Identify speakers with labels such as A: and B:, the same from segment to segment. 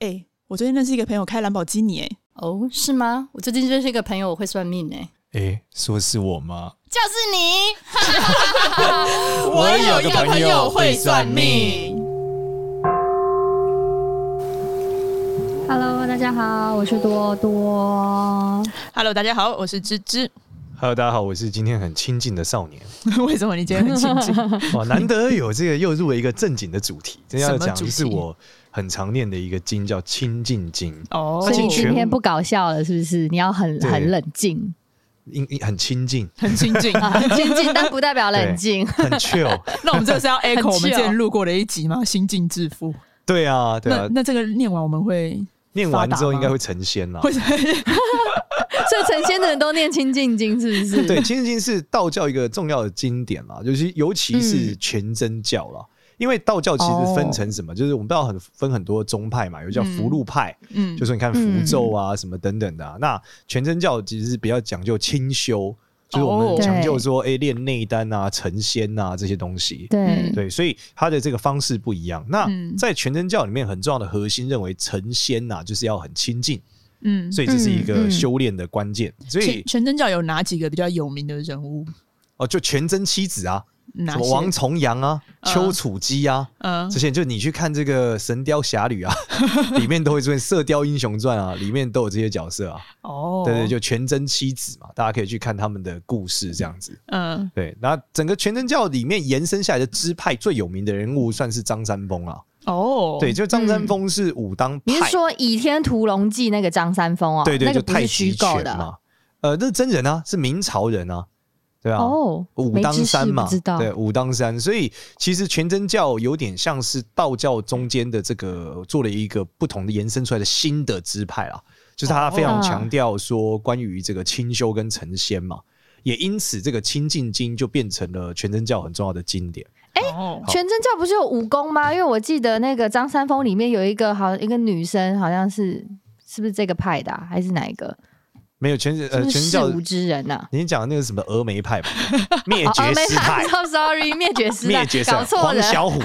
A: 哎，我最近认识一个朋友开兰博基尼，哎，
B: 哦，是吗？我最近认识一个朋友，我会算命，哎，
C: 哎，说是我吗？
B: 就是你。
A: 我有一个朋友会算命。
D: Hello，大家好，我是多多。
A: Hello，大家好，我是芝芝。
C: Hello，大家好，我是今天很亲近的少年。
A: 为什么你今天很亲近？
C: 哇，难得有这个又入了一个正经的主题。今天要讲的是我很常念的一个经，叫《清净经》。
D: 哦，所以你今天不搞笑了，是不是？你要很很冷静，
C: 很亲近，
A: 很亲近，
D: 很亲近，但不代表冷静，
C: 很 chill。
A: 那我们这个是要 echo 我们之前录过的一集吗？心静致富。
C: 对啊，对啊。
A: 那这个念完我们会
C: 念完之后应该会成仙了。
D: 所以成仙的人都念《清净经》，是不是？
C: 对，《清净经》是道教一个重要的经典啦，就是尤其是全真教啦。嗯、因为道教其实分成什么，哦、就是我们知道很分很多宗派嘛，有叫符籙派，嗯，就是你看符咒啊什么等等的、啊。嗯、那全真教其实是比较讲究清修，就是我们讲究说，哎、欸，练内丹啊、成仙啊这些东西。
D: 对
C: 对，所以它的这个方式不一样。那在全真教里面，很重要的核心认为成仙呐、啊，就是要很清净。嗯，所以这是一个修炼的关键。所以
A: 全真教有哪几个比较有名的人物？
C: 哦，就全真七子啊，什么王重阳啊、嗯、丘处机啊，嗯，这些就你去看这个《神雕侠侣》啊，里面都会出现《射雕英雄传》啊，里面都有这些角色啊。哦，对，对对，就全真七子嘛，大家可以去看他们的故事这样子。嗯，对，那整个全真教里面延伸下来的支派最有名的人物，算是张三丰啊。哦，对，就张三丰是武当派。
D: 你是说《倚天屠龙记》那个张三丰啊？
C: 对对，
D: 就
C: 太极拳嘛。呃，那是真人啊，是明朝人啊，对啊。哦，武当山嘛，对，武当山。所以其实全真教有点像是道教中间的这个做了一个不同的延伸出来的新的支派啊，就是他非常强调说关于这个清修跟成仙嘛，也因此这个《清静经》就变成了全真教很重要的经典。
D: 哎，欸、全真教不是有武功吗？因为我记得那个张三丰里面有一个好一个女生，好像是是不是这个派的、啊，还是哪一个？
C: 没有全呃全真教
D: 无知人呐、啊。
C: 你讲的那个什么峨眉派吧？灭绝师派。
D: Oh, sorry，灭绝师派。灭绝
C: 搞错了。黄小虎。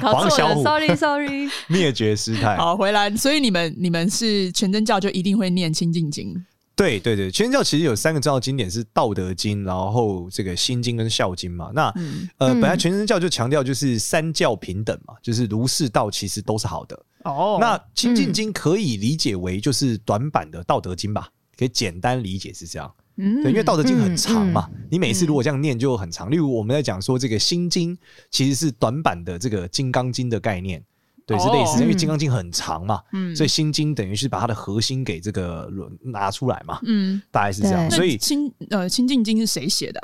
C: 黄小虎。
D: Sorry，Sorry。
C: 灭绝师派。
A: 好，回来。所以你们你们是全真教就一定会念清静经。
C: 对对对，全真教其实有三个重要经典是《道德经》，然后这个《心经》跟《孝经》嘛。那、嗯、呃，本来全真教就强调就是三教平等嘛，就是儒释道其实都是好的。哦，那《清净经》可以理解为就是短版的《道德经》吧，可以简单理解是这样。嗯，对，因为《道德经》很长嘛，嗯嗯、你每次如果这样念就很长。例如我们在讲说这个《心经》其实是短版的这个《金刚经》的概念。对，是类似，因为《金刚经》很长嘛，嗯，所以《心经》等于是把它的核心给这个拿出来嘛，嗯，大概是这样。所以
A: 清呃《清净经》是谁写的？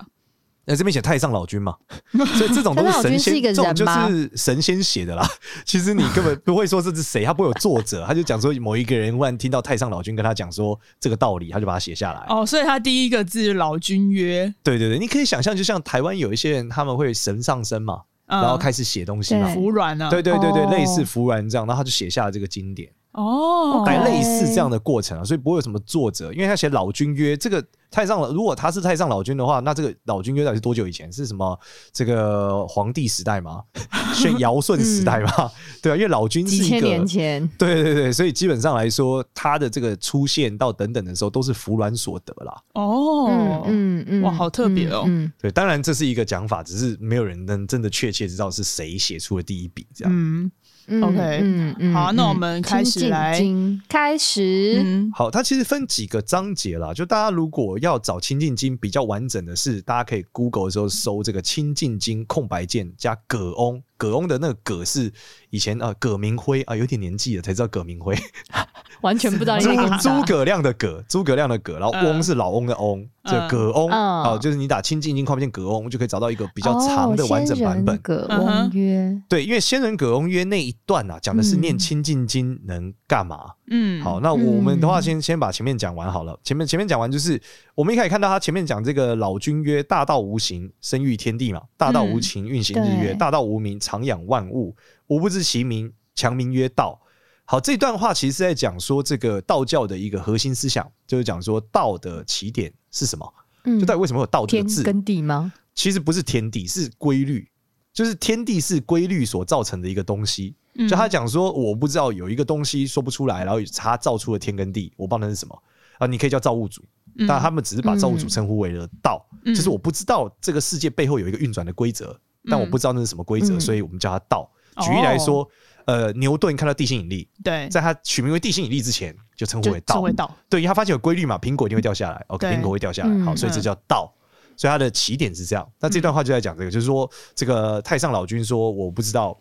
C: 那这边写太上老君嘛，所以这种都是神仙，这种就是神仙写的啦。其实你根本不会说这是谁，他不会有作者，他就讲说某一个人忽然听到太上老君跟他讲说这个道理，他就把它写下来。
A: 哦，所以他第一个字“老君曰”，
C: 对对对，你可以想象，就像台湾有一些人，他们会神上身嘛。然后开始写东西嘛，
A: 服软啊，
C: 对对对对，类似服软这样，然后他就写下了这个经典。哦，来类似这样的过程啊，所以不会有什么作者，因为他写老君曰这个。太上老，如果他是太上老君的话，那这个老君约到底是多久以前？是什么？这个皇帝时代吗？是尧舜时代吗？嗯、对啊，因为老君是一个几千
D: 年前，
C: 对对对，所以基本上来说，他的这个出现到等等的时候，都是服鸾所得啦。
A: 哦，嗯嗯，嗯哇，好特别哦。嗯，
C: 对，当然这是一个讲法，只是没有人能真的确切知道是谁写出了第一笔这样。嗯。
A: OK，嗯嗯，好、啊，那我们开始来
D: 开始。
C: 嗯，好，它其实分几个章节啦，就大家如果要找《清净经》比较完整的是，大家可以 Google 的时候搜这个《清净经》空白键加葛翁。葛翁的那个葛是以前啊，葛明辉啊，有点年纪了才知道葛明辉，
D: 完全不知道。
C: 诸葛亮的葛，诸葛亮的葛，然后翁是老翁的翁，这葛翁啊，就是你打清静经，快键葛翁就可以找到一个比较长的完整版本。
D: 葛翁曰，
C: 对，因为仙人葛翁曰那一段啊，讲的是念清静经能干嘛？嗯，好，那我们的话先先把前面讲完好了。前面前面讲完就是我们一开始看到他前面讲这个老君曰大道无形，生育天地嘛，大道无情，运行日月，大道无名。常养万物，吾不知其名，强名曰道。好，这段话其实是在讲说这个道教的一个核心思想，就是讲说道的起点是什么？嗯，就到底为什么有道这个字？
D: 天跟地吗？
C: 其实不是天地，是规律，就是天地是规律所造成的一个东西。就他讲说，我不知道有一个东西说不出来，然后他造出了天跟地，我不知道那是什么啊？你可以叫造物主，但他们只是把造物主称呼为了道，就是我不知道这个世界背后有一个运转的规则，但我不知道那是什么规则，所以我们叫它道。举例来说，呃，牛顿看到地心引力，
A: 对，
C: 在他取名为地心引力之前，就称呼为道。
A: 道，
C: 对，因为他发现有规律嘛，苹果一定会掉下来，OK，苹果会掉下来，好，所以这叫道。所以他的起点是这样。那这段话就在讲这个，就是说，这个太上老君说，我不知道。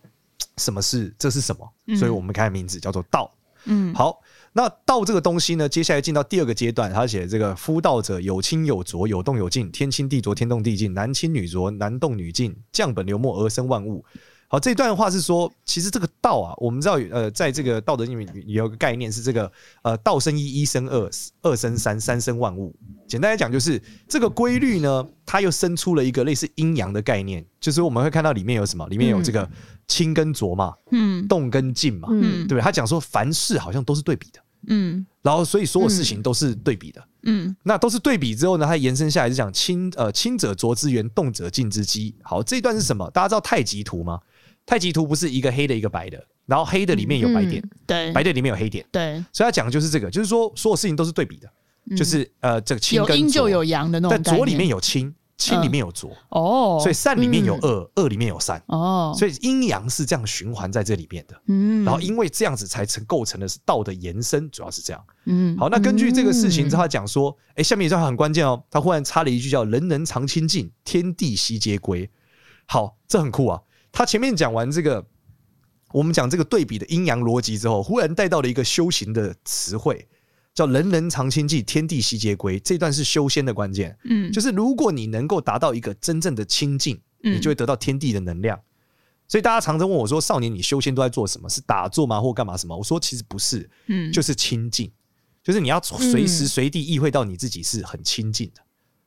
C: 什么是这是什么？所以我们看名字叫做道。嗯，好，那道这个东西呢，接下来进到第二个阶段，他写这个夫道者有清有浊，有动有静，天清地浊，天动地静，男清女浊，男动女静，降本流末而生万物。好，这段话是说，其实这个道啊，我们知道，呃，在这个道德里面有个概念是这个，呃，道生一，一生二，二生三，三生万物。简单来讲，就是这个规律呢，它又生出了一个类似阴阳的概念，就是我们会看到里面有什么，里面有这个清跟浊嘛，嗯，动跟静嘛，嗯，对不对？他讲说凡事好像都是对比的，嗯，然后所以所有事情都是对比的，嗯，那都是对比之后呢，它延伸下来是讲清，呃，清者浊之源，动者静之基。好，这一段是什么？大家知道太极图吗？太极图不是一个黑的，一个白的，然后黑的里面有白点，嗯、对，白的里面有黑点，对，所以他讲的就是这个，就是说所有事情都是对比的，嗯、就是呃，这个清跟
A: 有阴就有阳的那种，
C: 但浊里面有清，清里面有浊，哦、嗯，所以善里面有恶，恶、嗯、里面有善，哦，所以阴阳是这样循环在这里面的，嗯，然后因为这样子才成构成的是道的延伸，主要是这样，嗯，好，那根据这个事情之后他讲说，哎、欸，下面一段很关键哦，他忽然插了一句叫“人人常清净，天地悉皆归”，好，这很酷啊。他前面讲完这个，我们讲这个对比的阴阳逻辑之后，忽然带到了一个修行的词汇，叫“人人常清净，天地悉皆归”。这段是修仙的关键，嗯，就是如果你能够达到一个真正的清净，你就会得到天地的能量。所以大家常常问我说：“少年，你修仙都在做什么？是打坐吗？或干嘛什么？”我说：“其实不是，嗯，就是清净，就是你要随时随地意会到你自己是很清净的。”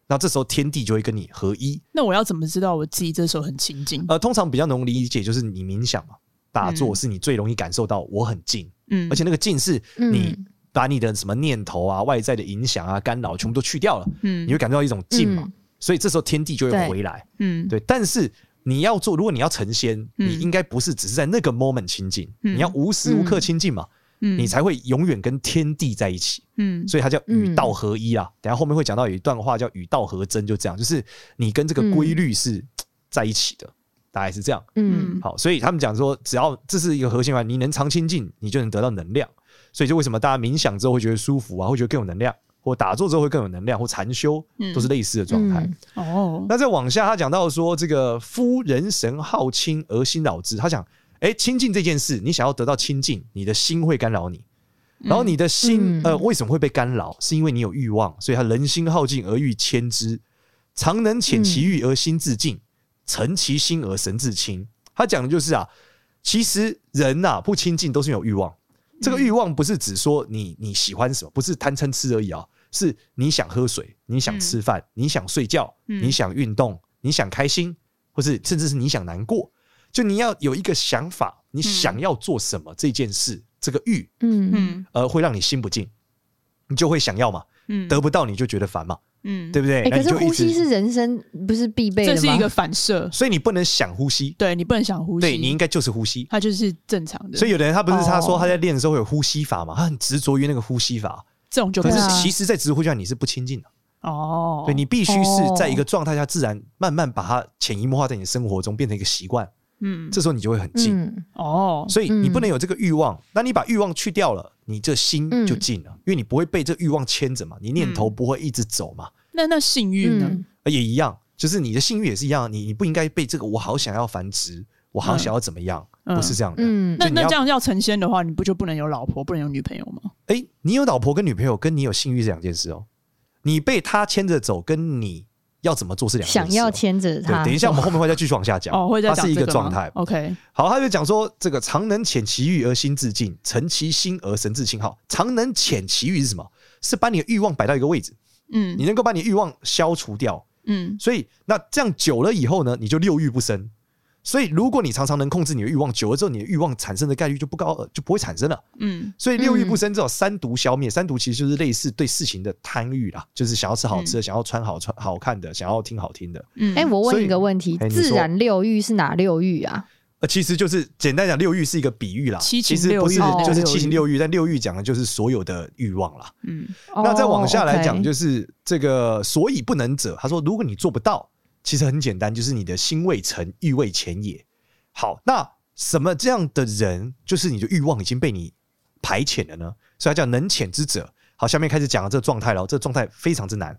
C: 那这时候天地就会跟你合一。
A: 那我要怎么知道我自己这时候很清净？
C: 呃，通常比较容易理解，就是你冥想嘛，打坐是你最容易感受到我很静。嗯，而且那个静是你把你的什么念头啊、外在的影响啊、干扰全部都去掉了。嗯，你会感觉到一种静嘛。所以这时候天地就会回来。嗯，对。但是你要做，如果你要成仙，你应该不是只是在那个 moment 清净，你要无时无刻清净嘛。你才会永远跟天地在一起，嗯，所以它叫与道合一啊。等下后面会讲到有一段话叫与道合真，就这样，就是你跟这个规律是在一起的，大概是这样，嗯，好，所以他们讲说，只要这是一个核心话，你能常清净，你就能得到能量。所以就为什么大家冥想之后会觉得舒服啊，会觉得更有能量，或打坐之后会更有能量，或禅修都是类似的状态。哦，那再往下，他讲到说，这个夫人神好清而心扰之，他讲。哎，清净这件事，你想要得到清净，你的心会干扰你，然后你的心，呃，为什么会被干扰？是因为你有欲望，所以他人心好静而欲牵之，常能遣其欲而心自静，诚其心而神自清。他讲的就是啊，其实人呐不清净都是有欲望，这个欲望不是只说你你喜欢什么，不是贪嗔痴而已啊，是你想喝水，你想吃饭，你想睡觉，你想运动，你想开心，或是甚至是你想难过。就你要有一个想法，你想要做什么这件事，这个欲，嗯嗯，呃，会让你心不静，你就会想要嘛，嗯，得不到你就觉得烦嘛，嗯，对不对？
D: 可是呼吸是人生不是必备的吗？
A: 这是一个反射，
C: 所以你不能想呼吸，
A: 对你不能想呼吸，
C: 对你应该就是呼吸，
A: 它就是正常的。
C: 所以有的人他不是他说他在练的时候会有呼吸法嘛，他很执着于那个呼吸法，
A: 这种就可是。
C: 其实，在直呼下你是不清净的哦，对你必须是在一个状态下自然慢慢把它潜移默化在你的生活中变成一个习惯。嗯，这时候你就会很静哦，所以你不能有这个欲望。那你把欲望去掉了，你这心就静了，因为你不会被这欲望牵着嘛，你念头不会一直走嘛。
A: 那那性欲呢？
C: 也一样，就是你的性欲也是一样，你你不应该被这个我好想要繁殖，我好想要怎么样，不是这样的。嗯，
A: 那那这样要成仙的话，你不就不能有老婆，不能有女朋友吗？
C: 哎，你有老婆跟女朋友，跟你有性欲是两件事哦。你被他牵着走，跟你。要怎么做是两件事。想
D: 要牵着他，
C: 等一下我们后面会再继续往下讲。
A: 哦，会再讲这个吗？
C: 它是一个状态。
A: OK，
C: 好，他就讲说，这个常能遣其欲而心自静，诚其心而神自清。好，常能遣其欲是什么？是把你的欲望摆到一个位置，嗯，你能够把你欲望消除掉，嗯，所以那这样久了以后呢，你就六欲不生。所以，如果你常常能控制你的欲望，久了之后，你的欲望产生的概率就不高，就不会产生了。嗯，所以六欲不生，这种三毒消灭。三毒其实就是类似对事情的贪欲啦，就是想要吃好吃的，想要穿好穿好看的，想要听好听的。
D: 嗯，哎，我问一个问题：自然六欲是哪六欲啊？
C: 呃，其实就是简单讲，六欲是一个比喻啦。
A: 七
C: 其实不是
B: 六欲
C: 就是七情六欲，但六欲讲的就是所有的欲望啦。
A: 嗯，
C: 那再往下来
D: 讲，
C: 就是这个所以不能者。他说，如果你做不到，其实很简单，就是你的心未成，欲未浅也。好，那什么这样的人，就是你的欲望已经被你排遣了呢？所以他叫能遣之者。好，下面开始讲了这个状态了，这个状态非常之难，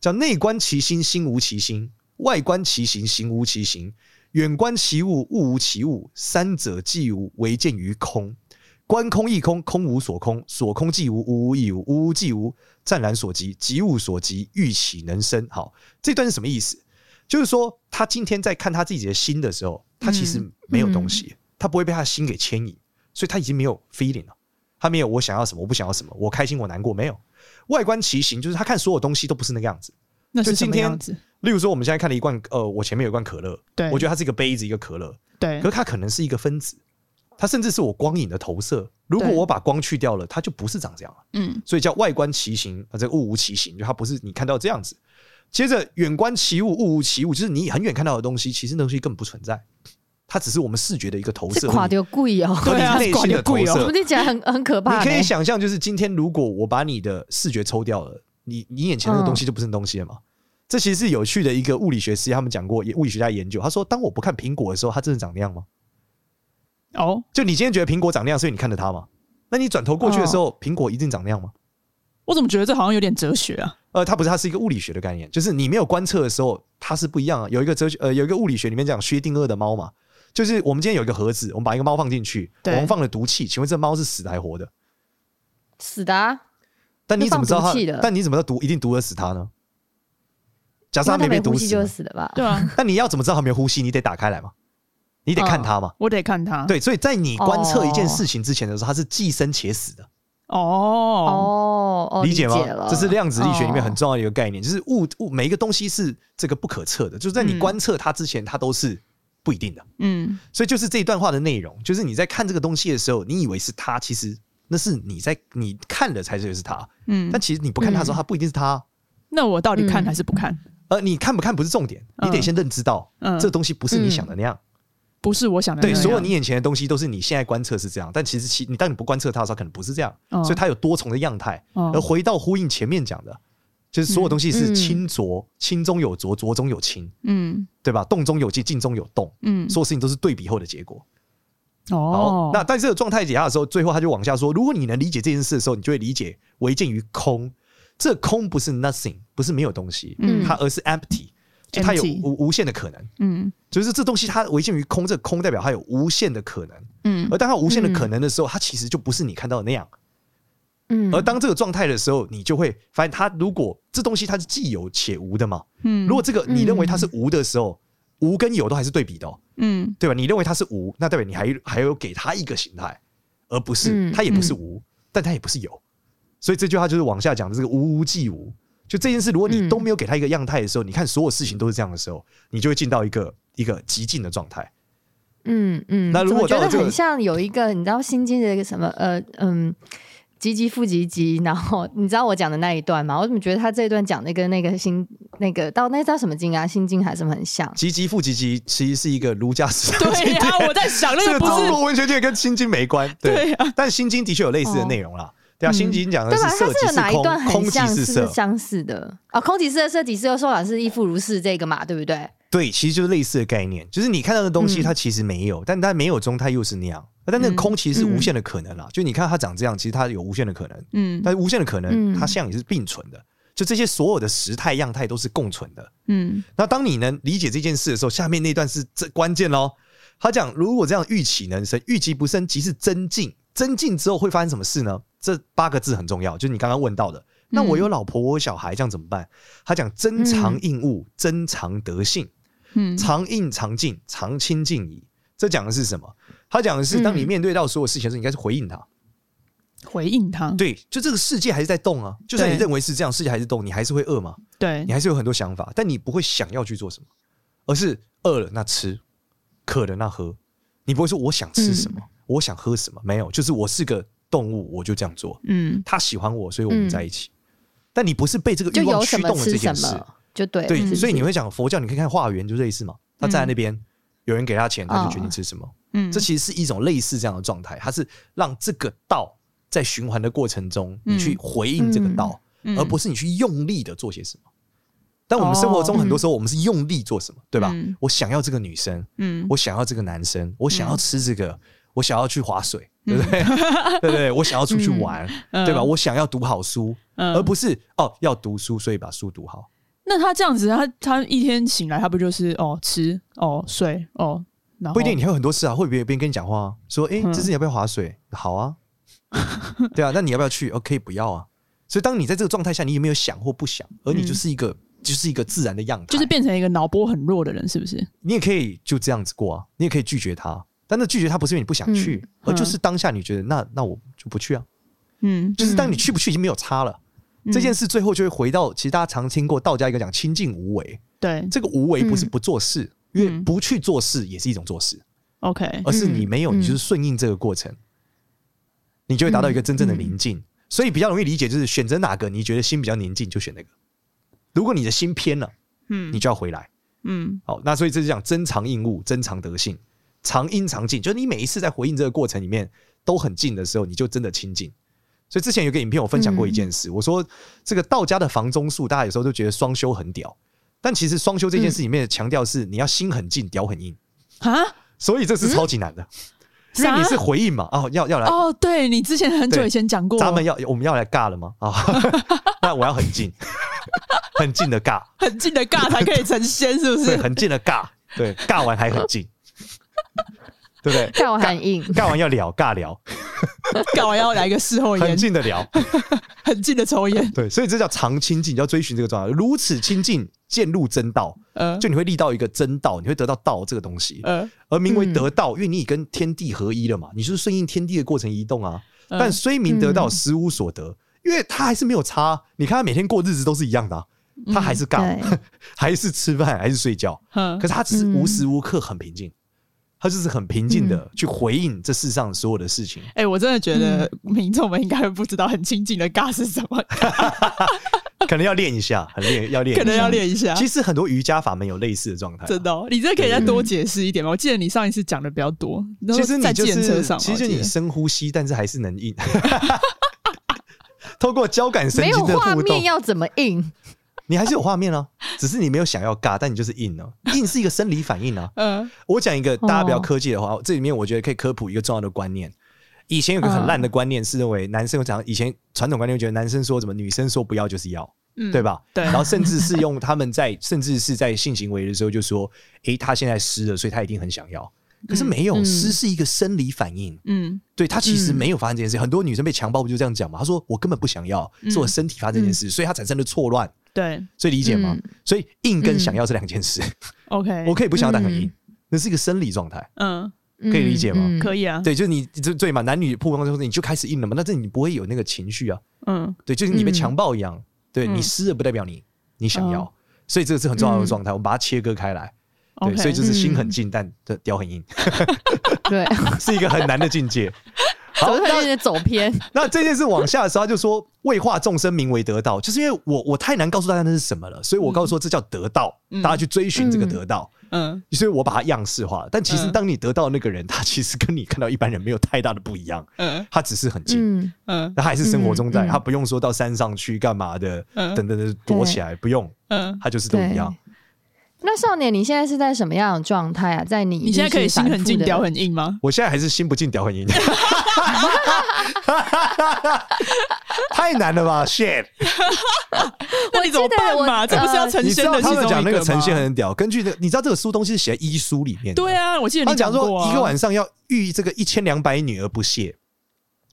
C: 叫内观其心，心无其心；外观其行，行无其行。远观其物，物无其物，三者既无，唯见于空。观空亦空，空无所空，所空既无，无无亦无，无无既无，湛然所及，及物所及，欲岂能生？好，这段是什么意思？就是说，他今天在看他自己的心的时候，他其实没有东西，他不会被他的心给牵引，所以他已经没有 feeling 了，他没有我想要什么，我不想要什么，我开心，我难过，没有。外观其形，就是他看所有东西都不是那个样子。就今
A: 天？
C: 例如说，我们现在看了一罐，呃，我前面有一罐可乐，
A: 对
C: 我觉得它是一个杯子，一个可乐，
A: 对
C: 可是它可能是一个分子，它甚至是我光影的投射。如果我把光去掉了，它就不是长这样了。
A: 嗯，
C: 所以叫外观其形，啊，这个物无其形，就它不是你看到这样子。接着远观其物，物无其物，就是你很远看到的东西，其实那东西根本不存在，它只是我们视觉的一个投射。
D: 是垮掉贵哦，
C: 和你内心的投射。
D: 怎么听起来很很可怕？
C: 你可以想象，就是今天如果我把你的视觉抽掉了，你你眼前那个东西就不是东西了嘛？嗯这其实是有趣的一个物理学实验，他们讲过，物理学家研究，他说，当我不看苹果的时候，它真的长那样吗？
A: 哦，
C: 就你今天觉得苹果长那样，所以你看着它吗？那你转头过去的时候，苹果一定长那样吗？
A: 我怎么觉得这好像有点哲学啊？
C: 呃，它不是，它是一个物理学的概念，就是你没有观测的时候，它是不一样的。有一个哲学，呃，有一个物理学里面讲薛定谔的猫嘛，就是我们今天有一个盒子，我们把一个猫放进去，我们放了毒气，请问这猫是死的还活的？
D: 死的啊。
C: 但你怎么知道它？但你怎么知道毒一定毒得死它呢？假设他没被毒死，
D: 就死了吧？
A: 对啊。
C: 那你要怎么知道他没有呼吸？你得打开来嘛，你得看他嘛。
A: 我得看他。
C: 对，所以在你观测一件事情之前的时候，它是既生且死的。
A: 哦
D: 哦，
C: 理解吗？这是量子力学里面很重要的一个概念，就是物物每一个东西是这个不可测的，就是在你观测它之前，它都是不一定的。嗯。所以就是这一段话的内容，就是你在看这个东西的时候，你以为是它，其实那是你在你看了才觉得是它。嗯。但其实你不看它的时候，它不一定是它。
A: 那我到底看还是不看？
C: 呃，你看不看不是重点，你得先认知到，嗯，这东西不是你想的那样，
A: 不是我想的那样。
C: 对，所有你眼前的东西都是你现在观测是这样，但其实其你当你不观测它的时候，可能不是这样，所以它有多重的样态。而回到呼应前面讲的，就是所有东西是清浊，清中有浊，浊中有清，嗯，对吧？动中有静，静中有动，嗯，所有事情都是对比后的结果。哦，那在这个状态底下的时候，最后他就往下说，如果你能理解这件事的时候，你就会理解唯见于空。这空不是 nothing，不是没有东西，嗯，它而是 empty，就它有无无限的可能，嗯，就是这东西它唯见于空，这个空代表它有无限的可能，嗯，而当它无限的可能的时候，它其实就不是你看到的那样，嗯，而当这个状态的时候，你就会发现，它如果这东西它是既有且无的嘛，嗯，如果这个你认为它是无的时候，无跟有都还是对比的，嗯，对吧？你认为它是无，那代表你还还有给它一个形态，而不是它也不是无，但它也不是有。所以这句话就是往下讲的这个无无既无，就这件事，如果你都没有给他一个样态的时候，嗯、你看所有事情都是这样的时候，你就会进到一个一个极静的状态。
D: 嗯嗯，那如果、觉得很像有一个，你知道《心经》的一个什么呃嗯，唧唧复唧唧，然后你知道我讲的那一段吗？我怎么觉得他这一段讲的跟那个心那个到那叫什么经啊，《心经》还是很像。
C: 唧唧复唧唧其实是一个儒家思想。
A: 对呀、啊，我在想那 个
C: 中国文学界跟《心经》没关。对，对啊、但《心经》的确有类似的内容啦。哦对啊，心经讲的是色即是空，哪一段很像是
D: 相似的啊？空即是色，色即是空，说法是亦复如是这个嘛，对不对？
C: 对，其实就是类似的概念，就是你看到的东西，它其实没有，嗯、但它没有中，它又是那样。但那个空其实是无限的可能啦，嗯、就你看它长这样，其实它有无限的可能。嗯，但是无限的可能，它像也是并存的。就这些所有的时态样态都是共存的。嗯，那当你能理解这件事的时候，下面那段是这关键喽。他讲，如果这样欲岂能生？欲即不生，即是真静。真静之后会发生什么事呢？这八个字很重要，就是你刚刚问到的。那我有老婆，我有小孩，这样怎么办？他讲增常应物，增常德性，嗯，常应常静，常清静矣。这讲的是什么？他讲的是，当你面对到所有事情的时候，你应该是回应他，
A: 回应他。
C: 对，就这个世界还是在动啊。就算你认为是这样，世界还是动，你还是会饿吗。
A: 对，
C: 你还是有很多想法，但你不会想要去做什么，而是饿了那吃，渴了那喝。你不会说我想吃什么，我想喝什么，没有，就是我是个。动物，我就这样做。嗯，他喜欢我，所以我们在一起。但你不是被这个欲望驱动了这件事，
D: 就对
C: 对。所以你会讲佛教，你可以看化缘，就类似嘛。他站在那边，有人给他钱，他就决定吃什么。嗯，这其实是一种类似这样的状态，它是让这个道在循环的过程中，你去回应这个道，而不是你去用力的做些什么。但我们生活中很多时候，我们是用力做什么，对吧？我想要这个女生，嗯，我想要这个男生，我想要吃这个，我想要去划水，对不对？对对，我想要出去玩，对吧？我想要读好书，而不是哦要读书，所以把书读好。
A: 那他这样子，他他一天醒来，他不就是哦吃哦睡哦？
C: 不一定，你还有很多事啊。会不会别人跟你讲话，说哎，这次你要不要划水？好啊，对啊，那你要不要去？哦，可以不要啊。所以当你在这个状态下，你有没有想或不想？而你就是一个。就是一个自然的样子，
A: 就是变成一个脑波很弱的人，是不是？
C: 你也可以就这样子过啊，你也可以拒绝他，但那拒绝他不是因为你不想去，嗯、而就是当下你觉得那那我就不去啊。嗯，就是当你去不去已经没有差了，嗯、这件事最后就会回到，其实大家常听过道家一个讲清净无为，
A: 对，
C: 这个无为不是不做事，嗯、因为不去做事也是一种做事
A: ，OK，
C: 而是你没有，你就是顺应这个过程，嗯、你就会达到一个真正的宁静，嗯、所以比较容易理解，就是选择哪个你觉得心比较宁静就选那个。如果你的心偏了，嗯，你就要回来，嗯，好，那所以这是讲真常应物，真藏德性，常阴常静，就是你每一次在回应这个过程里面都很静的时候，你就真的清静。所以之前有个影片我分享过一件事，嗯、我说这个道家的房中术，大家有时候都觉得双修很屌，但其实双修这件事里面的强调是你要心很静，屌很硬。啊，所以这是超级难的，嗯、因为你是回应嘛，哦，要要来
A: 哦，对你之前很久以前讲过，
C: 咱们要我们要来尬了吗？啊，那我要很近。很近的尬，
A: 很近的尬才可以成仙，是不是？
C: 对，很近的尬，对，尬完还很近，对不对？
D: 尬完很硬，
C: 尬完要聊，尬聊，
A: 尬完要来一个事后烟，
C: 很近的聊，
A: 很近的抽烟，
C: 对，所以这叫常清净，要追寻这个状态，如此清净，渐入真道，就你会立到一个真道，你会得到道这个东西，而名为得道，因为你已跟天地合一了嘛，你就是顺应天地的过程移动啊，但虽名得道，实无所得。因为他还是没有差，你看他每天过日子都是一样的，他还是尬，还是吃饭，还是睡觉，可是他只是无时无刻很平静，他就是很平静的去回应这世上所有的事情。
A: 哎，我真的觉得民众们应该不知道很清静的尬是什么，
C: 可能要练一下，很练 要练，
A: 可能要练一下。
C: 其实很多瑜伽法门有类似的状态，
A: 真的，你这可以再多解释一点吗？我记得你上一次讲的比较多，
C: 其实你就是，其实你深呼吸，但是还是能硬。透过交感神经的互动，没有画面
D: 要怎么硬？
C: 你还是有画面啊，只是你没有想要尬，但你就是硬了。硬是一个生理反应啊。嗯，我讲一个大家比较科技的话，这里面我觉得可以科普一个重要的观念。以前有个很烂的观念是认为男生讲，以前传统观念觉得男生说什么，女生说不要就是要，对吧？对。然后甚至是用他们在，甚至是在性行为的时候就说，诶，他现在湿了，所以他一定很想要。可是没有，湿是一个生理反应。嗯，对，他其实没有发生这件事。很多女生被强暴不就这样讲嘛？她说我根本不想要，是我身体发生这件事，所以她产生了错乱。对，所以理解吗？所以硬跟想要是两件事。OK，我可以不想要，但很硬，那是一个生理状态。嗯，可以理解吗？
A: 可以啊。对，
C: 就是你这对嘛，男女碰撞之后你就开始硬了嘛，那这你不会有那个情绪啊。嗯，对，就是你被强暴一样。对，你湿了不代表你你想要，所以这个是很重要的状态。我们把它切割开来。对，所以就是心很静，但的雕很硬。
D: 对，
C: 是一个很难的境界。
D: 好，有点走偏。
C: 那这件事往下的时候，他就说：“为化众生，名为得道。”就是因为我我太难告诉大家那是什么了，所以我告诉说这叫得道，大家去追寻这个得道。嗯，所以我把它样式化。但其实当你得到那个人，他其实跟你看到一般人没有太大的不一样。嗯，他只是很近。嗯，他还是生活中在，他不用说到山上去干嘛的，等等的躲起来，不用。嗯，他就是都一样。
D: 那少年，你现在是在什么样的状态啊？在你
A: 你现在可以心很静，屌很硬吗？
C: 我现在还是心不静，屌很硬。太难了吧，shit！
A: 那你怎么办嘛？这不是要成仙的？
C: 他们讲那个成仙很屌，根据这个，你知道这个书东西是写在医书里面。
A: 对啊，我记得你讲
C: 说一个晚上要遇这个一千两百女而不泄。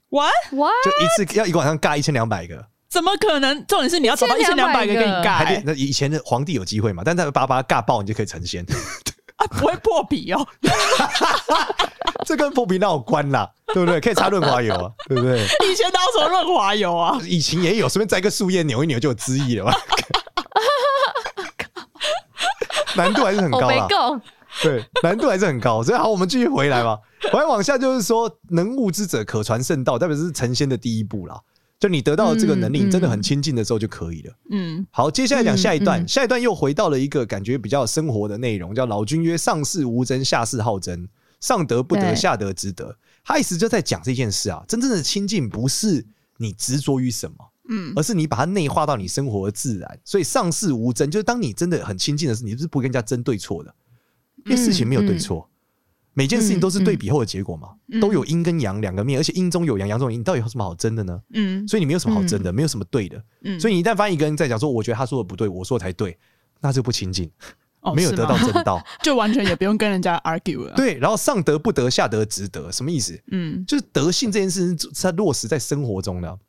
A: What
D: what？
C: 就一次要一个晚上尬一千两百个。
A: 怎么可能？重点是你要找到一千两百个给你尬。
C: 那以前的皇帝有机会嘛？但是把把他尬爆，你就可以成仙。
A: 啊，不会破皮哦。
C: 这跟破皮哪有关啦？对不对？可以擦润滑油啊，对不对？
A: 以前哪有什么润滑油啊？
C: 以前也有，随便摘个树叶扭一扭就有汁液了嘛。难度还是很高啊。对，难度还是很高。所以好，我们继续回来吧。回来往下就是说，能悟之者可传圣道，代表是成仙的第一步啦。就你得到了这个能力，你真的很亲近的时候就可以了。嗯，好，接下来讲下一段，下一段又回到了一个感觉比较生活的内容，叫老君曰：上士无争，下士好争。上德不得，下德之得。他意思就在讲这件事啊，真正的亲近不是你执着于什么，嗯，而是你把它内化到你生活的自然。所以上士无争，就是当你真的很亲近的时候，你是不会跟人家争对错的，因为事情没有对错，每件事情都是对比后的结果嘛，都有阴跟阳两个面，而且阴中有阳，阳中有阴，你到底有什么好争的呢？嗯，所以你没有什么好争的，没有什么对的，嗯，所以你一旦发现一个人在讲说，我觉得他说的不对，我说的才对，那就不亲近。没有得到真道，
A: 就完全也不用跟人家 argue 了。
C: 对，然后上德不得，下德值得，什么意思？嗯，就是德性这件事是在落实在生活中的。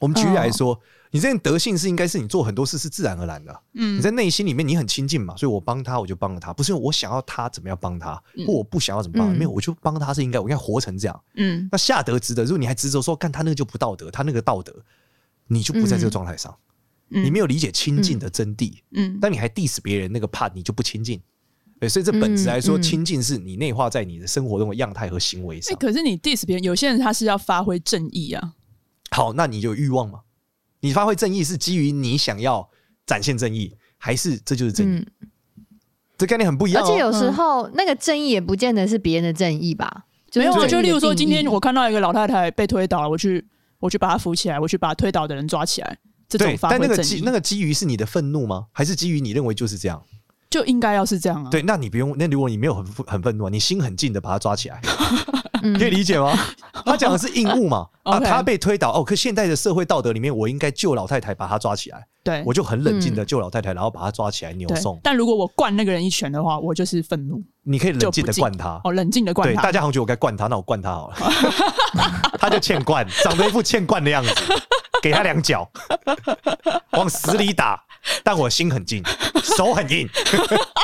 C: 我们举例来说，你这件德性是应该是你做很多事是自然而然的。嗯，你在内心里面你很亲近嘛，所以我帮他我就帮了他，不是我想要他怎么样帮他，或我不想要怎么帮，没有我就帮他是应该，我应该活成这样。嗯，那下德值得，如果你还执着说，干他那个就不道德，他那个道德，你就不在这个状态上，你没有理解亲近的真谛。嗯，但你还 diss 别人那个 part，你就不亲近。对，所以这本质来说，亲近是你内化在你的生活中的样态和行为上。
A: 可是你 diss 别人，有些人他是要发挥正义啊。
C: 好，那你就有欲望吗？你发挥正义是基于你想要展现正义，还是这就是正义？这概念很不一样。
D: 而且有时候那个正义也不见得是别人的正义吧？
A: 没有，就例如说，今天我看到一个老太太被推倒了，我去我去把她扶起来，我去把推倒的人抓起来。这种发挥正义。
C: 但那个基那个基于是你的愤怒吗？还是基于你认为就是这样？
A: 就应该要是这样啊。
C: 对，那你不用。那如果你没有很很愤怒，你心很静的把他抓起来，可以理解吗？他讲的是应物嘛，啊，他被推倒哦。可现在的社会道德里面，我应该救老太太，把她抓起来。对，我就很冷静的救老太太，然后把她抓起来扭送。
A: 但如果我灌那个人一拳的话，我就是愤怒。
C: 你可以冷静的灌他，
A: 哦，冷静的灌他。
C: 大家好像觉得我该灌他，那我灌他好了。他就欠灌，长得一副欠灌的样子，给他两脚，往死里打。但我心很静，手很硬，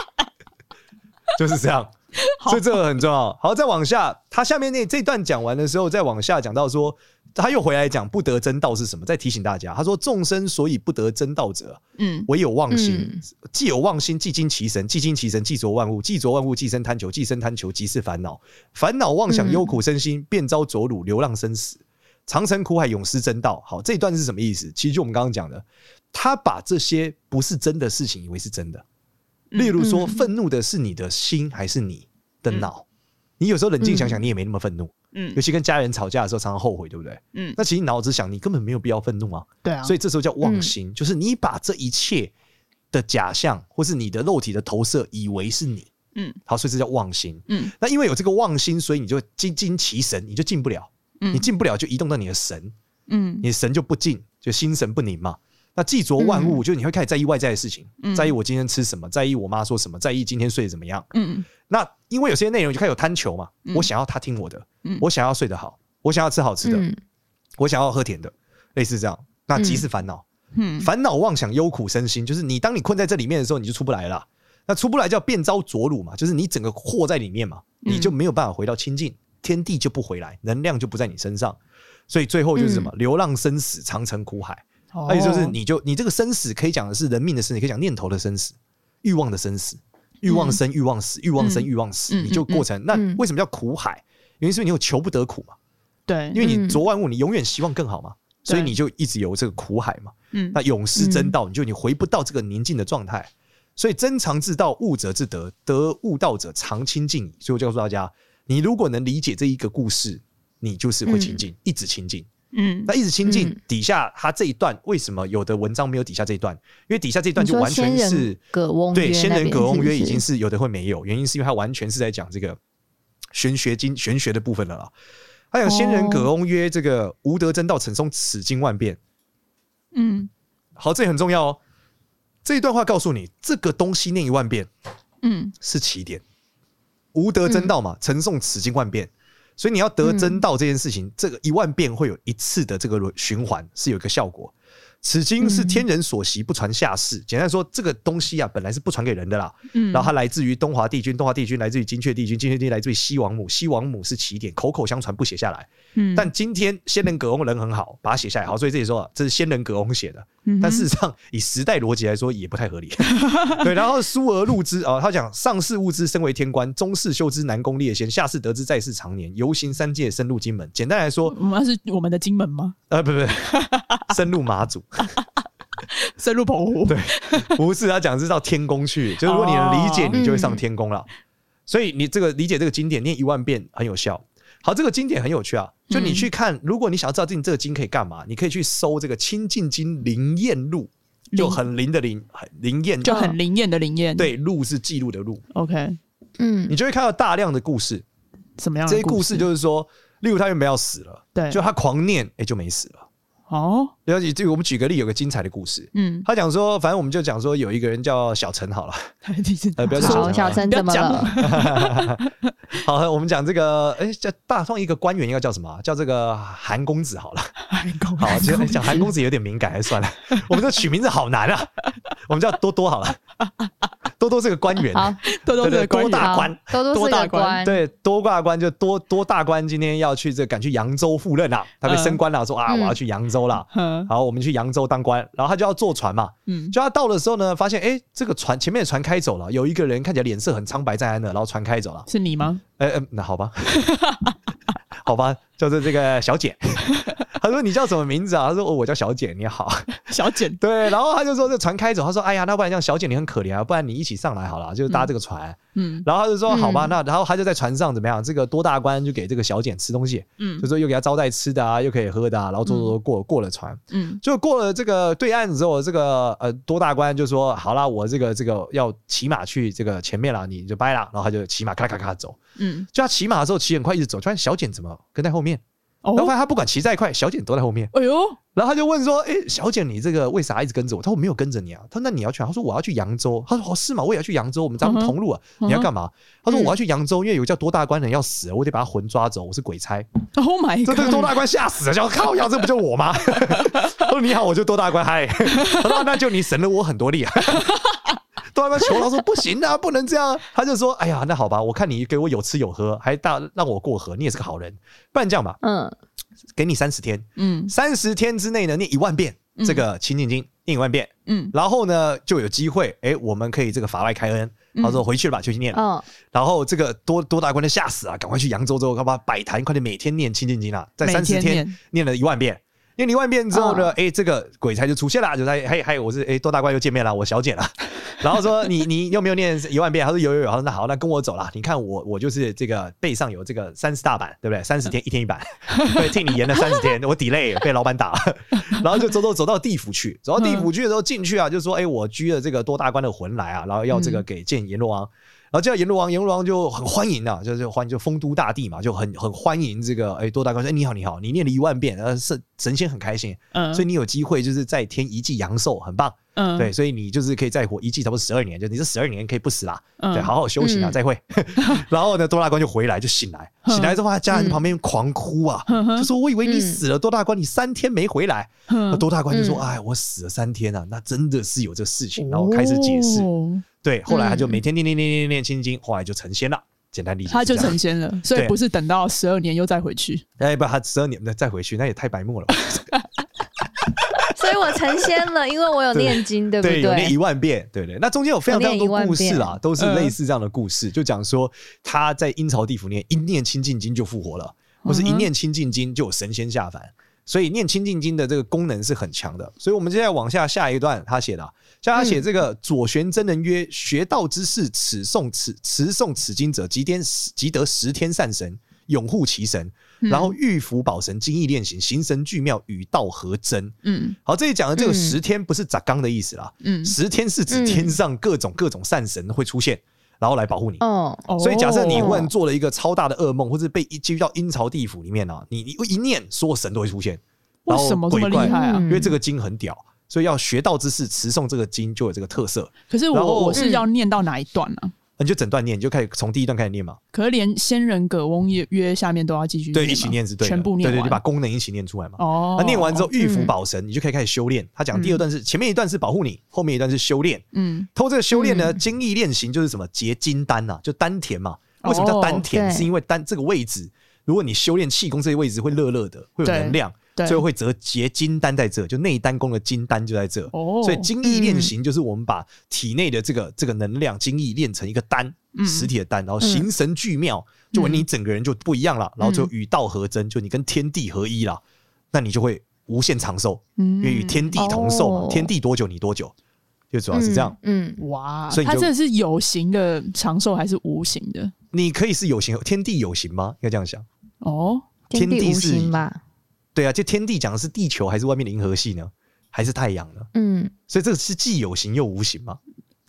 C: 就是这样，所以这个很重要。好，再往下，他下面那这段讲完的时候，再往下讲到说，他又回来讲不得真道是什么？再提醒大家，他说众生所以不得真道者，嗯，唯有妄心。既有妄心，即惊其神；既惊其神，即着万物；既着万物，即生贪求；即生贪求，即是烦恼。烦恼妄想忧苦身心，便遭浊辱，流浪生死，长城苦海，永失真道。好，这一段是什么意思？其实就我们刚刚讲的。他把这些不是真的事情以为是真的，例如说，愤怒的是你的心还是你的脑？你有时候冷静想想，你也没那么愤怒。嗯，尤其跟家人吵架的时候，常常后悔，对不对？嗯，那其实脑子想，你根本没有必要愤怒啊。对啊，所以这时候叫妄心，就是你把这一切的假象或是你的肉体的投射以为是你。嗯，好，所以这叫妄心。嗯，那因为有这个妄心，所以你就精精其神，你就进不了。嗯，你进不了，就移动到你的神。嗯，你的神就不进，就心神不宁嘛。那记着万物，就是你会开始在意外在的事情，在意我今天吃什么，在意我妈说什么，在意今天睡得怎么样。嗯，那因为有些内容就开始有贪求嘛，我想要他听我的，我想要睡得好，我想要吃好吃的，我想要喝甜的，类似这样。那即是烦恼，烦恼妄想忧苦身心，就是你当你困在这里面的时候，你就出不来了。那出不来叫变招浊辱嘛，就是你整个祸在里面嘛，你就没有办法回到清净，天地就不回来，能量就不在你身上，所以最后就是什么，流浪生死，长城苦海。而且就是，你就你这个生死可以讲的是人命的生死，可以讲念头的生死，欲望的生死，欲望生，欲望死，欲望生，欲望死，你就过程。那为什么叫苦海？原因为你有求不得苦嘛。对，因为你着万物，你永远希望更好嘛，所以你就一直有这个苦海嘛。嗯，那永失真道，你就你回不到这个宁静的状态。所以真常之道，悟者之德，得悟道者常清净矣。所以我就告诉大家，你如果能理解这一个故事，你就是会清净，一直清净。嗯，那一直亲近底下，他这一段为什么有的文章没有底下这一段？因为底下这一段就完全是对仙人葛翁约已经是有的会没有，原因是因为他完全是在讲这个玄学经玄学的部分了啦。他讲仙人葛翁约这个无德真道，诚诵此经万变。嗯，好，这也很重要哦。这一段话告诉你，这个东西念一万遍，嗯，是起点。无德真道嘛，诚诵此经万遍。所以你要得真道这件事情，嗯、这个一万遍会有一次的这个循环，是有一个效果。此经是天人所习，不传下世。简单说，这个东西啊，本来是不传给人的啦。然后它来自于东华帝君，东华帝君来自于金阙帝君，金阙帝君来自于西王母，西王母是起点，口口相传不写下来。但今天仙人葛翁人很好，把它写下来。好，所以这里说这是仙人葛翁写的。但事实上，以时代逻辑来说，也不太合理。对，然后书而录之啊，他讲上世悟之，身为天官；中世修之，南宫烈仙；下世得之，在世长年。游行三界，深入金门。简单来说，
A: 我们是我们的金门吗？
C: 呃，不不，深入马祖。
A: 深入澎湖，
C: 对，不是他讲是到天宫去，就是如果你能理解，你就会上天宫了。所以你这个理解这个经典念一万遍很有效。好，这个经典很有趣啊，就你去看，如果你想要知道这这个经可以干嘛，你可以去搜这个《清净经灵验录》，就很灵的灵，很灵验，
A: 就很灵验的灵验。
C: 对，录是记录的录。
A: OK，
D: 嗯，
C: 你就会看到大量的故事，
A: 怎么样？
C: 这些故事就是说，例如他原本要死了，
A: 对，
C: 就他狂念，哎、欸，就没死了。
A: 哦，
C: 了解。这个我们举个例，有个精彩的故事。
A: 嗯，
C: 他讲说，反正我们就讲说，有一个人叫小陈好了。
A: 呃，
C: 不要讲
D: 小陈怎么了？
C: 好，我们讲这个，哎，叫大创一个官员应该叫什么？叫这个韩公子好了。
A: 韩公，
C: 好，其实讲韩公子有点敏感，还算了。我们这取名字好难啊，我们叫多多好了。多多是个官员，
A: 多多是个
C: 多大官，
D: 多多是大官，
C: 对，多大官就多多大官，今天要去这赶去扬州赴任啊，他被升官了，说啊，我要去扬州了，好，我们去扬州当官，然后他就要坐船嘛，嗯，就他到的时候呢，发现哎，这个船前面的船开走了，有一个人看起来脸色很苍白站在那，然后船开走了，
A: 是你吗？
C: 哎哎，那好吧，好吧，就是这个小简。他说：“你叫什么名字啊？”他说：“哦，我叫小简，你好，
A: 小简。”
C: 对，然后他就说：“这船开走。”他说：“哎呀，那不然这样，小简你很可怜啊，不然你一起上来好了，就搭这个船。”嗯，然后他就说：“好吧，那然后他就在船上怎么样？这个多大官就给这个小简吃东西，嗯，就说又给他招待吃的啊，又可以喝的啊，然后坐坐过过了船，嗯，就过了这个对岸之后，这个呃多大官就说：好啦，我这个这个要骑马去这个前面了，你就掰了。然后他就骑马咔咔咔走，嗯，就他骑马的时候骑很快，一直走，突然小简怎么跟在后面？”然后发现他不管骑再快，小简都在后面。
A: 哎呦！
C: 然后他就问说：“哎，小姐，你这个为啥一直跟着我？”他说：“我没有跟着你啊。”他说：“那你要去？”他说：“我要去扬州。”他说：“哦，是吗？我也要去扬州。我们咱们同路啊。你要干嘛？”他说：“我要去扬州，因为有个叫多大官人要死了，我得把他魂抓走。我是鬼差。
A: ”Oh my god！
C: 这个多大官吓死了，叫靠呀，这不就我吗？他说：“你好，我就多大官。”嗨，他说：“那就你省了我很多力啊。” 多大官求他说：“不行啊，不能这样。”他就说：“哎呀，那好吧，我看你给我有吃有喝，还大让我过河，你也是个好人，不然这样吧。”嗯。给你三十天，嗯，三十天之内呢，念一万遍这个《清净经》，念一万遍，嗯，然后呢，就有机会，哎，我们可以这个法外开恩。他说回去了吧，就去念。了。然后这个多多大官都吓死啊，赶快去扬州之后，干嘛摆坛，快点每天念《清净经》啊，在三十天念了一万遍。念一万遍之后呢，哎，这个鬼差就出现了，就在嘿嘿，我是哎多大官又见面了，我小姐了。然后说你你有没有念一万遍？他说有有有。他说那好，那跟我走了。你看我我就是这个背上有这个三十大板，对不对？三十天一天一板，对，替你延了三十天，我 delay 被老板打了。然后就走走走到地府去，走到地府去的时候进去啊，就说哎，我拘了这个多大官的魂来啊，然后要这个给见阎罗王。然后叫阎罗王，阎罗王就很欢迎啊，就是欢迎就丰都大帝嘛，就很很欢迎这个哎多大官说哎你好你好，你念了一万遍，呃神神仙很开心，嗯，所以你有机会就是再添一季阳寿，很棒。嗯，对，所以你就是可以再活一季，差不多十二年，就你这十二年可以不死啦，嗯、对，好好休息啊，嗯、再会。然后呢，多大官就回来，就醒来，嗯、醒来之后，他家人在旁边狂哭啊，嗯、就说：“我以为你死了，多大官，你三天没回来。嗯”多大官就说：“哎，我死了三天啊，那真的是有这事情。”然后开始解释。哦、对，后来他就每天念念念念念清经，后来就成仙了。简单理解，
A: 他就成仙了，所以不是等到十二年又再回去。
C: 哎，不，他十二年再再回去，那也太白目了。
D: 所以我成仙了，因为我有念经，对，对不对？
C: 对，有念一万遍，对对。那中间有非常非常多故事啊，都是类似这样的故事，就讲说他在阴曹地府念一念清净经就复活了，或是一念清净经就有神仙下凡。所以念清净经的这个功能是很强的。所以我们接下来往下下一段，他写的，像他写这个左旋真人曰：“学道之士，此诵此持诵此经者，即天即得十天善神，永护其神。”然后遇福保神，精益练行，形神俱妙，与道合真。嗯，好，这里讲的这个十天不是砸缸的意思啦。嗯，十天是指天上各种各种善神会出现，然后来保护你。哦，所以假设你忽然做了一个超大的噩梦，或者被一进到阴曹地府里面啊，你你一念，所有神都会出现。
A: 为什么这么厉害啊？
C: 因为这个经很屌，所以要学道之士持诵这个经就有这个特色。
A: 可是我我是要念到哪一段呢？
C: 你就整段念，你就开始从第一段开始念嘛。
A: 可是连仙人葛翁约下面都要继续念，
C: 对，一起念是对的，
A: 全部念，
C: 对对，你把功能一起念出来嘛。哦，那念完之后，御福保神，你就可以开始修炼。他讲第二段是前面一段是保护你，后面一段是修炼。嗯，通过这个修炼呢，精益练行就是什么结金丹呐，就丹田嘛。为什么叫丹田？是因为丹这个位置，如果你修炼气功这些位置会热热的，会有能量。最后会折结金丹在这，就内丹功的金丹就在这，所以精益练形就是我们把体内的这个这个能量精益练成一个丹，实体的丹，然后形神俱妙，就你整个人就不一样了，然后就与道合真，就你跟天地合一了，那你就会无限长寿，因为与天地同寿嘛，天地多久你多久，就主要是这样。
A: 嗯，哇，所以它这是有形的长寿还是无形的？
C: 你可以是有形，天地有形吗？应该这样想。
A: 哦，
D: 天地无形吧？
C: 对啊，这天地讲的是地球还是外面的银河系呢？还是太阳呢？嗯，所以这个是既有形又无形嘛。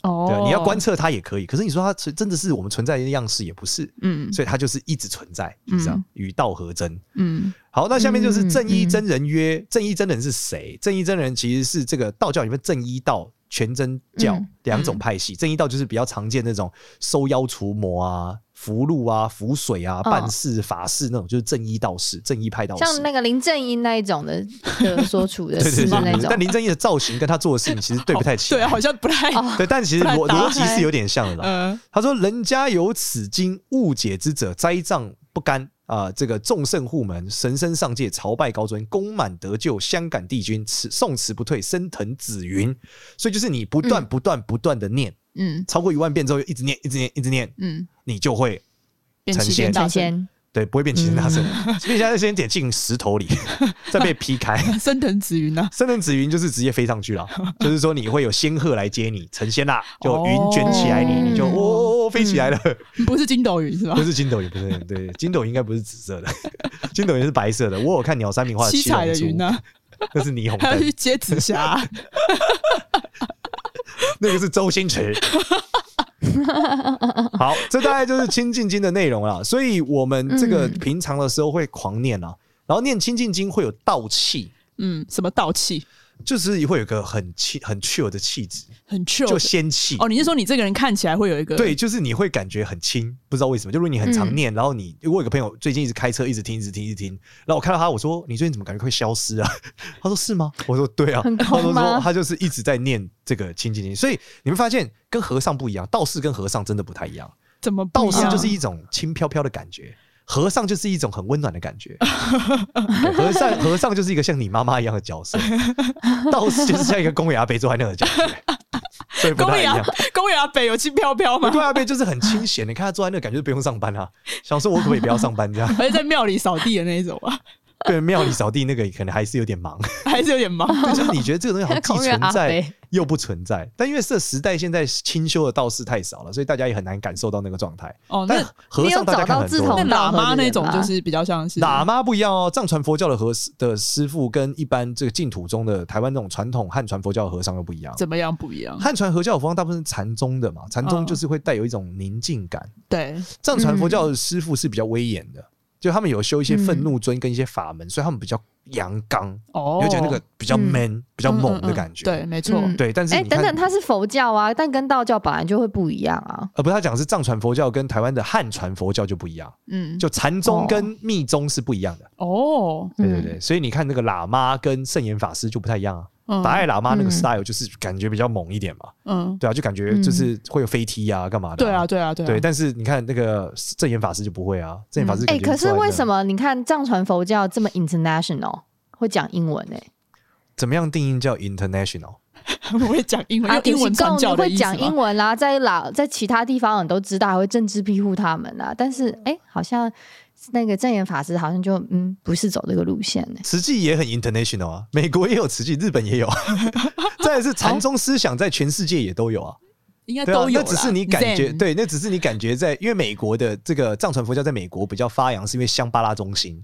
C: 哦，对，你要观测它也可以，可是你说它真的是我们存在的样式也不是。嗯，所以它就是一直存在，就这样与道合真。嗯，好，那下面就是正一真人曰：正一真人是谁？正一真人其实是这个道教里面正一道。全真教两种派系，正一道就是比较常见那种收妖除魔啊、符籙啊、符水啊、办事法事那种，就是正一道士、正一派道士。
D: 像那个林正英那一种的的所处的 是那种。
C: 但林正英的造型跟他做的事情其实对不太起来，
A: 对，好像不太
C: 对。但其实逻逻辑是有点像的啦。他说：“人家有此经误解之者，栽赃不干。”啊、呃，这个众圣护门，神僧上界，朝拜高尊，功满得救，香感帝君，此诵持不退，升腾紫云。所以就是你不断、不断、不断的念，嗯，超过一万遍之后，一直念，一直念，一直念，嗯，你就会成仙。成仙。对，不会变齐天大圣，所以现在先点进石头里，再被劈开。
A: 升腾紫云呢？
C: 升腾紫云就是直接飞上去了，就是说你会有仙鹤来接你，成仙啦，就云卷起来你，你就哦飞起来了。
A: 不是筋斗云是吧？
C: 不是筋斗云，不是对，筋斗云应该不是紫色的，筋斗云是白色的。我有看鸟山明画的七彩的云呢，那是霓虹灯。
A: 还要去接紫霞，
C: 那个是周星驰。好，这大概就是《清净经》的内容了。所以，我们这个平常的时候会狂念啊，然后念《清净经》会有道气。
A: 嗯，什么道气？
C: 就是会有一个很气、很 chill 的气质，
A: 很 chill，
C: 就仙气。
A: 哦，你是说你这个人看起来会有一个？
C: 对，就是你会感觉很轻，不知道为什么。就如果你很常念，然后你，我有个朋友最近一直开车，一直听，一直听，一直听。然后我看到他，我说：“你最近怎么感觉会消失啊？” 他说：“是吗？”我说：“对啊。”他说：“他就是一直在念这个清净经。”所以你会发现，跟和尚不一样，道士跟和尚真的不太一样。
A: 怎么？
C: 道士就是一种轻飘飘的感觉。和尚就是一种很温暖的感觉，和尚和尚就是一个像你妈妈一样的角色，道士就是像一个公园阿伯坐在那个角色，所以不太一样。
A: 公园阿伯有轻飘飘吗？
C: 公园阿伯就是很清闲，你看他坐在那个感觉就不用上班啊。想说我可不可以不要上班这样？
A: 还是在庙里扫地的那一种啊？
C: 对，庙里扫地那个可能还是有点忙，
A: 还是有点忙。
C: 就是你觉得这个东西好像既存在 又不存在，但因为这时代现在清修的道士太少了，所以大家也很难感受到那个状态。哦，那和尚大家看很多，
A: 那喇嘛那种就是比较像是
C: 喇嘛不一样哦。藏传佛教的和的师傅跟一般这个净土中的台湾那种传统汉传佛教的和尚又不一样。
A: 怎么样不一样？
C: 汉传佛教的佛像大部分是禅宗的嘛，禅宗就是会带有一种宁静感。
A: 对，
C: 藏传佛教的师傅是比较威严的。就他们有修一些愤怒尊跟一些法门，所以他们比较阳刚，哦，有点那个比较 man、比较猛的感觉。
A: 对，没错，
C: 对。但是，哎，
D: 等等，他是佛教啊，但跟道教本来就会不一样啊。
C: 呃，不是，他讲是藏传佛教跟台湾的汉传佛教就不一样。嗯，就禅宗跟密宗是不一样的。哦，对对对，所以你看那个喇嘛跟圣严法师就不太一样啊。达赖喇嘛那个 style 就是感觉比较猛一点嘛，嗯，对啊，就感觉就是会有飞踢啊，干嘛的？
A: 对啊，对啊，对。
C: 对，但是你看那个证严法师就不会啊，证严法师哎，
D: 可是为什么你看藏传佛教这么 international 会讲英文呢？
C: 怎么样定义叫 international？
A: 不会讲英文，英文传教
D: 会讲英文啦，在老在其他地方你都知道，还会政治庇护他们啦。但是哎，好像。那个正言法师好像就嗯，不是走这个路线呢。
C: 慈济也很 international 啊，美国也有慈济，日本也有。再来是禅宗思想在全世界也都有啊，
A: 应该都有。
C: 那只是你感觉对，那只是你感觉在，因为美国的这个藏传佛教在美国比较发扬，是因为香巴拉中心，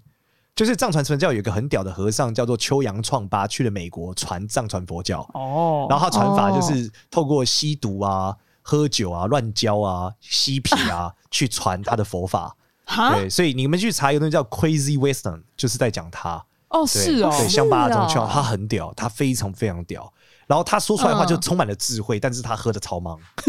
C: 就是藏传佛教有一个很屌的和尚叫做秋阳创巴，去了美国传藏传佛教哦，然后他传法就是透过吸毒啊、喝酒啊、乱交啊、嬉皮啊 去传他的佛法。对，所以你们去查一个东西叫 Crazy Wisdom，就是在讲他。
A: 哦，是哦，
C: 对，香巴拉宗教，他很屌，他非常非常屌。然后他说出来的话就充满了智慧，但是他喝的超忙，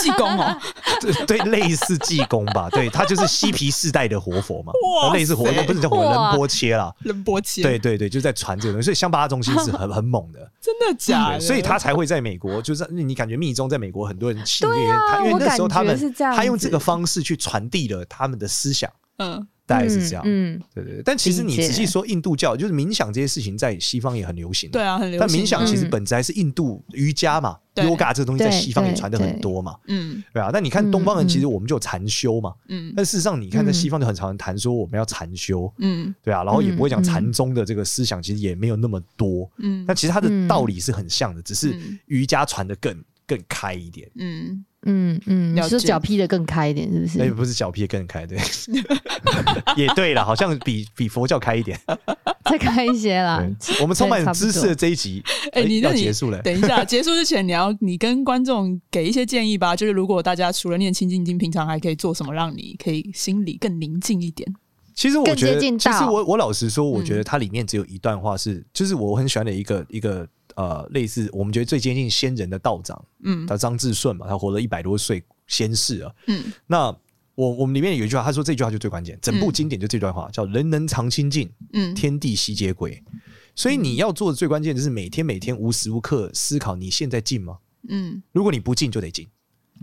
A: 济公哦，
C: 对，类似济公吧，对，他就是嬉皮士代的活佛嘛，类似活佛，不是叫活仁波切啦，
A: 仁波切，
C: 对对对，就在传这个东西，所以香巴拉中心是很 很猛的，
A: 真的假的？
C: 所以他才会在美国，就是你感觉密宗在美国很多人信愿，他因为那时候他们他用这个方式去传递了他们的思想，嗯。大概是这样，嗯，对对对。但其实你仔细说，印度教就是冥想这些事情，在西方也很流行。
A: 对啊，很流行。
C: 但冥想其实本质还是印度瑜伽嘛，yoga 这个东西在西方也传的很多嘛。嗯，对啊。那你看东方人，其实我们就有禅修嘛。嗯。但事实上，你看在西方就很常谈说我们要禅修。嗯。对啊，然后也不会讲禅宗的这个思想，其实也没有那么多。嗯。但其实它的道理是很像的，只是瑜伽传的更更开一点。嗯。
D: 嗯嗯，你是脚劈的更开一点，是不是？
C: 哎，不是脚劈的更开，对，也对了，好像比比佛教开一点，
D: 再开一些啦。
C: 我们充满知识的这一集，哎，你要结束了。
A: 等一下，结束之前，你要你跟观众给一些建议吧。就是如果大家除了念清静经，平常还可以做什么，让你可以心里更宁静一点？
C: 其实我觉得，其实我我老实说，我觉得它里面只有一段话是，就是我很喜欢的一个一个。呃，类似我们觉得最接近先人的道长，嗯，他张志顺嘛，他活了一百多岁仙士啊，嗯，那我我们里面有一句话，他说这句话就最关键，整部经典就这段话，嗯、叫“人能常清净，嗯，天地悉皆归”，所以你要做的最关键就是每天每天无时无刻思考你现在静吗？嗯，如果你不静就得静，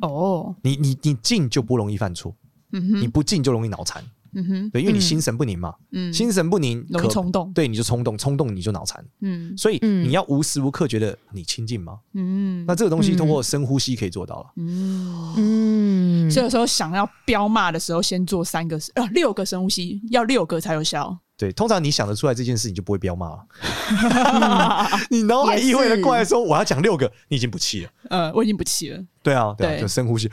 C: 哦，你你你静就不容易犯错，嗯哼，你不静就容易脑残。嗯哼，对，因为你心神不宁嘛，嗯，心神不宁
A: 容易冲动，
C: 对，你就冲动，冲动你就脑残，嗯，所以你要无时无刻觉得你清静吗？嗯，那这个东西通过深呼吸可以做到了，嗯。
A: 嗯，所以有时候想要飙骂的时候，先做三个呃六个深呼吸，要六个才有效。
C: 对，通常你想得出来这件事，你就不会飙骂了。你脑海意会的过来说我要讲六个，你已经不气了，
A: 呃，我已经不气了。
C: 对啊，对，就深呼吸。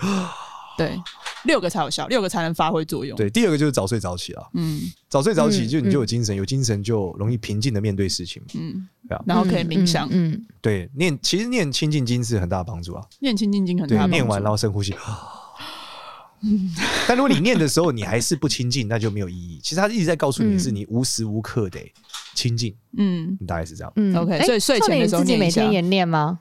A: 对，六个才有效，六个才能发挥作用。
C: 对，第二个就是早睡早起了。嗯，早睡早起就你就有精神，有精神就容易平静的面对事情。嗯，
A: 对啊，然后可以冥想。嗯，
C: 对，念其实念清静经是很大的帮助啊。
A: 念清静经很大帮助。
C: 念完然后深呼吸。但如果你念的时候你还是不清静，那就没有意义。其实他一直在告诉你是你无时无刻得清静。嗯，大概是这样。
A: 嗯，OK。所以睡前的时候
D: 自己每天也念吗？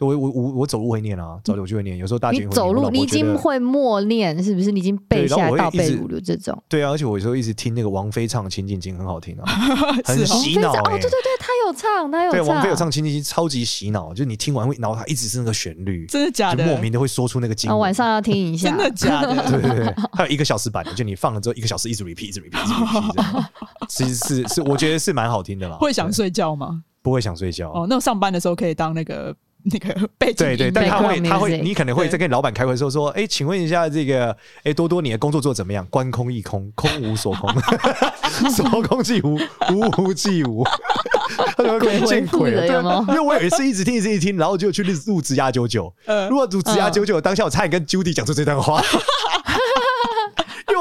C: 我我我我走路会念啊，早点就会念。有时候大姐
D: 你走路，你已经会默念，是不是？你已经背下来倒背如流这种。
C: 对啊，而且我有时候一直听那个王菲唱《情景经》，很好听啊，很洗脑。哦，
D: 对对对，他有唱，他有唱。
C: 对，王菲有唱《情景经》，超级洗脑，就你听完会脑海一直是那个旋律，
A: 真的假的？
C: 莫名的会说出那个经。
D: 晚上要听一下，
A: 真的假的？
C: 对对对，还有一个小时版的，就你放了之后一个小时一直 repeat，一直 repeat，一直 repeat。其实是是，我觉得是蛮好听的啦。
A: 会想睡觉吗？
C: 不会想睡觉。
A: 哦，那我上班的时候可以当那个。那个背景
C: 对对，但他会他会，你可能会在跟老板开会的时候说，哎，请问一下这个，哎，多多你的工作做怎么样？观空一空，空无所空，所空即无，无无即无，他就会见鬼了，对吗？因为我有一次一直听一直一听，然后就去录录职涯九九，如果录职涯九九，当下我差点跟 Judy 讲出这段话。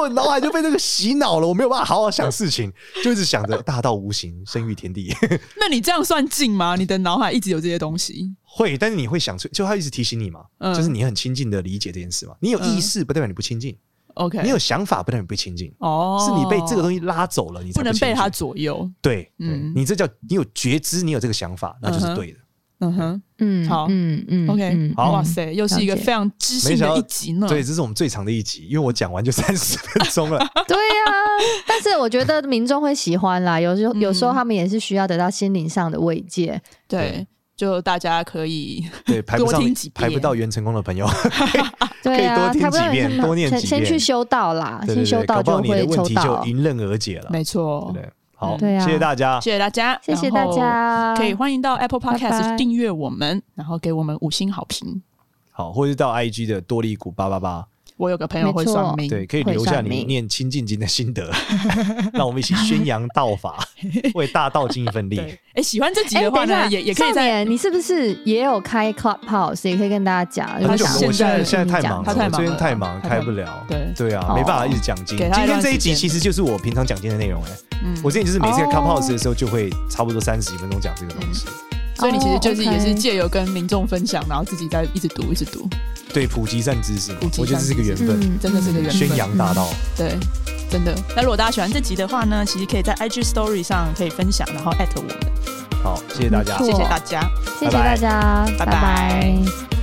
C: 我脑海就被那个洗脑了，我没有办法好好想事情，就一直想着大道无形，生育天地。
A: 那你这样算静吗？你的脑海一直有这些东西？
C: 会，但是你会想出，就他一直提醒你嘛，嗯、就是你很亲近的理解这件事嘛。你有意识不代表你不亲近，OK？、嗯、你有想法不代表你不亲近，哦，是你被这个东西拉走了，你不，不能
A: 被他左右。
C: 对，嗯，你这叫你有觉知，你有这个想法，那就是对的。
A: 嗯哼，嗯，好，嗯嗯，OK，好，哇塞，又是一个非常知性的一集呢。
C: 对，这是我们最长的一集，因为我讲完就三十分钟了。
D: 对呀，但是我觉得民众会喜欢啦，有时候有时候他们也是需要得到心灵上的慰藉。
A: 对，就大家可以
C: 对排不上排不到元成功的朋友，对啊，多听几遍，多念几遍，
D: 先去修道啦，先修道就会抽到，
C: 迎刃而解了。
A: 没错。
C: 好，对啊，谢谢大家，
A: 谢谢大家，
D: 谢谢大家，
A: 可以欢迎到 Apple Podcast 订阅我们，然后给我们五星好评。
C: 好，或者是到 IG 的多利股八八八，
A: 我有个朋友会算命，
C: 对，可以留下你念清净经的心得，让我们一起宣扬道法，为大道尽一份力。
A: 哎，喜欢这集的话呢，也也可以在。
D: 你是不是也有开 Clubhouse？也可以跟大家讲。
C: 我现在现在太忙，他最近太忙，开不了。对对啊，没办法一直讲经。今天这一集其实就是我平常讲经的内容哎。嗯，我之前就是每次在 Clubhouse 的时候，就会差不多三十几分钟讲这个东西，
A: 所以你其实就是也是借由跟民众分享，然后自己在一直读一直读，
C: 对，普及善知识，我觉得这是个缘分，
A: 真的是个缘分，
C: 宣扬大道，
A: 对，真的。那如果大家喜欢这集的话呢，其实可以在 IG Story 上可以分享，然后艾特我们。
C: 好，谢谢大家，
A: 谢谢大家，
D: 谢谢大家，拜拜。